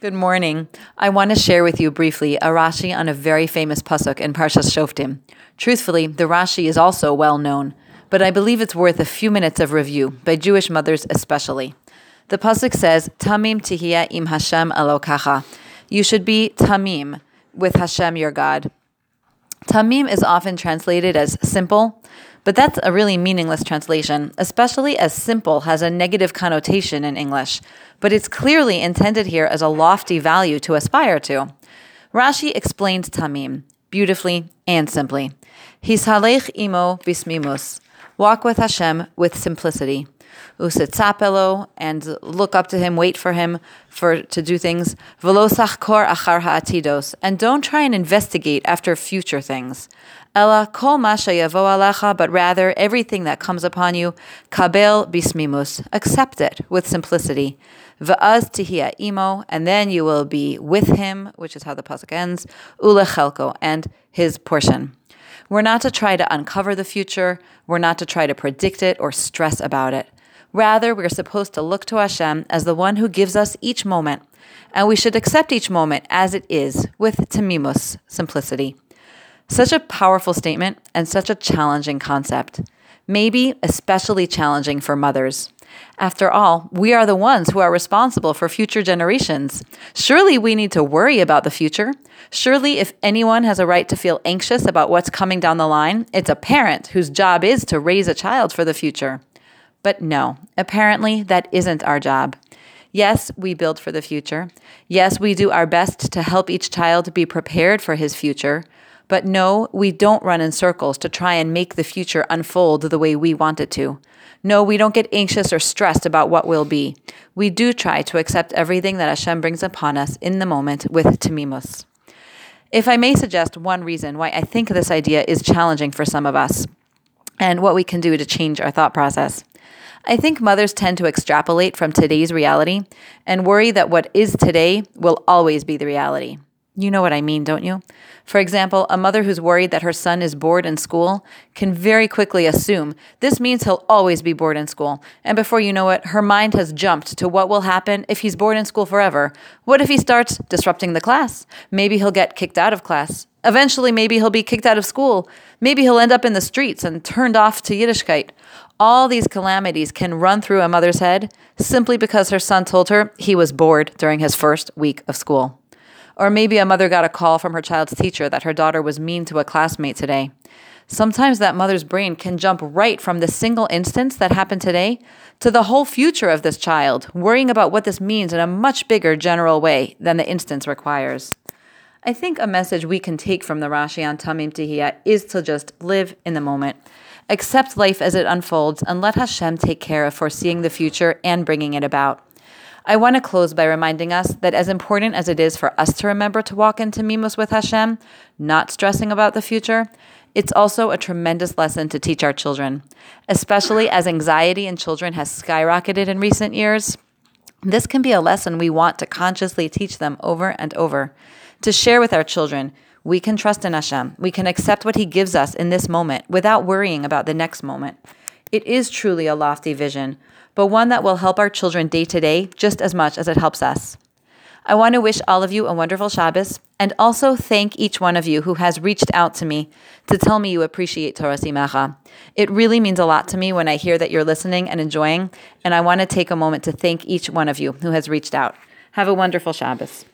Good morning. I want to share with you briefly a Rashi on a very famous pasuk in Parshas Shoftim. Truthfully, the Rashi is also well known, but I believe it's worth a few minutes of review by Jewish mothers especially. The pasuk says, "Tamim tihia im Hashem elokacha." You should be tamim with Hashem your God. Tamim is often translated as simple, but that's a really meaningless translation, especially as simple has a negative connotation in English. But it's clearly intended here as a lofty value to aspire to. Rashi explains Tamim beautifully and simply. Hishalech imo bismimus. Walk with Hashem with simplicity usitzapelo, and look up to him, wait for him for to do things. Velosachkor achar ha'atidos, and don't try and investigate after future things. Ella kol yavo alecha, but rather everything that comes upon you, kabel bismimus, accept it with simplicity. Va'az tihia imo, and then you will be with him, which is how the pasuk ends, ulechelko, and his portion. We're not to try to uncover the future. We're not to try to predict it or stress about it. Rather, we're supposed to look to Hashem as the one who gives us each moment, and we should accept each moment as it is with tamimus, simplicity. Such a powerful statement and such a challenging concept. Maybe especially challenging for mothers. After all, we are the ones who are responsible for future generations. Surely we need to worry about the future. Surely, if anyone has a right to feel anxious about what's coming down the line, it's a parent whose job is to raise a child for the future. But no, apparently that isn't our job. Yes, we build for the future. Yes, we do our best to help each child be prepared for his future. But no, we don't run in circles to try and make the future unfold the way we want it to. No, we don't get anxious or stressed about what will be. We do try to accept everything that Hashem brings upon us in the moment with tamimus. If I may suggest one reason why I think this idea is challenging for some of us, and what we can do to change our thought process. I think mothers tend to extrapolate from today's reality and worry that what is today will always be the reality. You know what I mean, don't you? For example, a mother who's worried that her son is bored in school can very quickly assume this means he'll always be bored in school. And before you know it, her mind has jumped to what will happen if he's bored in school forever. What if he starts disrupting the class? Maybe he'll get kicked out of class. Eventually, maybe he'll be kicked out of school. Maybe he'll end up in the streets and turned off to Yiddishkeit. All these calamities can run through a mother's head simply because her son told her he was bored during his first week of school. Or maybe a mother got a call from her child's teacher that her daughter was mean to a classmate today. Sometimes that mother's brain can jump right from the single instance that happened today to the whole future of this child, worrying about what this means in a much bigger general way than the instance requires. I think a message we can take from the Rashi on Tamim Tihiyah is to just live in the moment. Accept life as it unfolds and let Hashem take care of foreseeing the future and bringing it about. I want to close by reminding us that as important as it is for us to remember to walk in tamimus with Hashem, not stressing about the future, it's also a tremendous lesson to teach our children, especially as anxiety in children has skyrocketed in recent years. This can be a lesson we want to consciously teach them over and over, to share with our children. We can trust in Hashem. We can accept what He gives us in this moment without worrying about the next moment. It is truly a lofty vision, but one that will help our children day to day just as much as it helps us. I want to wish all of you a wonderful Shabbos and also thank each one of you who has reached out to me to tell me you appreciate Torah Simcha. It really means a lot to me when I hear that you're listening and enjoying, and I want to take a moment to thank each one of you who has reached out. Have a wonderful Shabbos.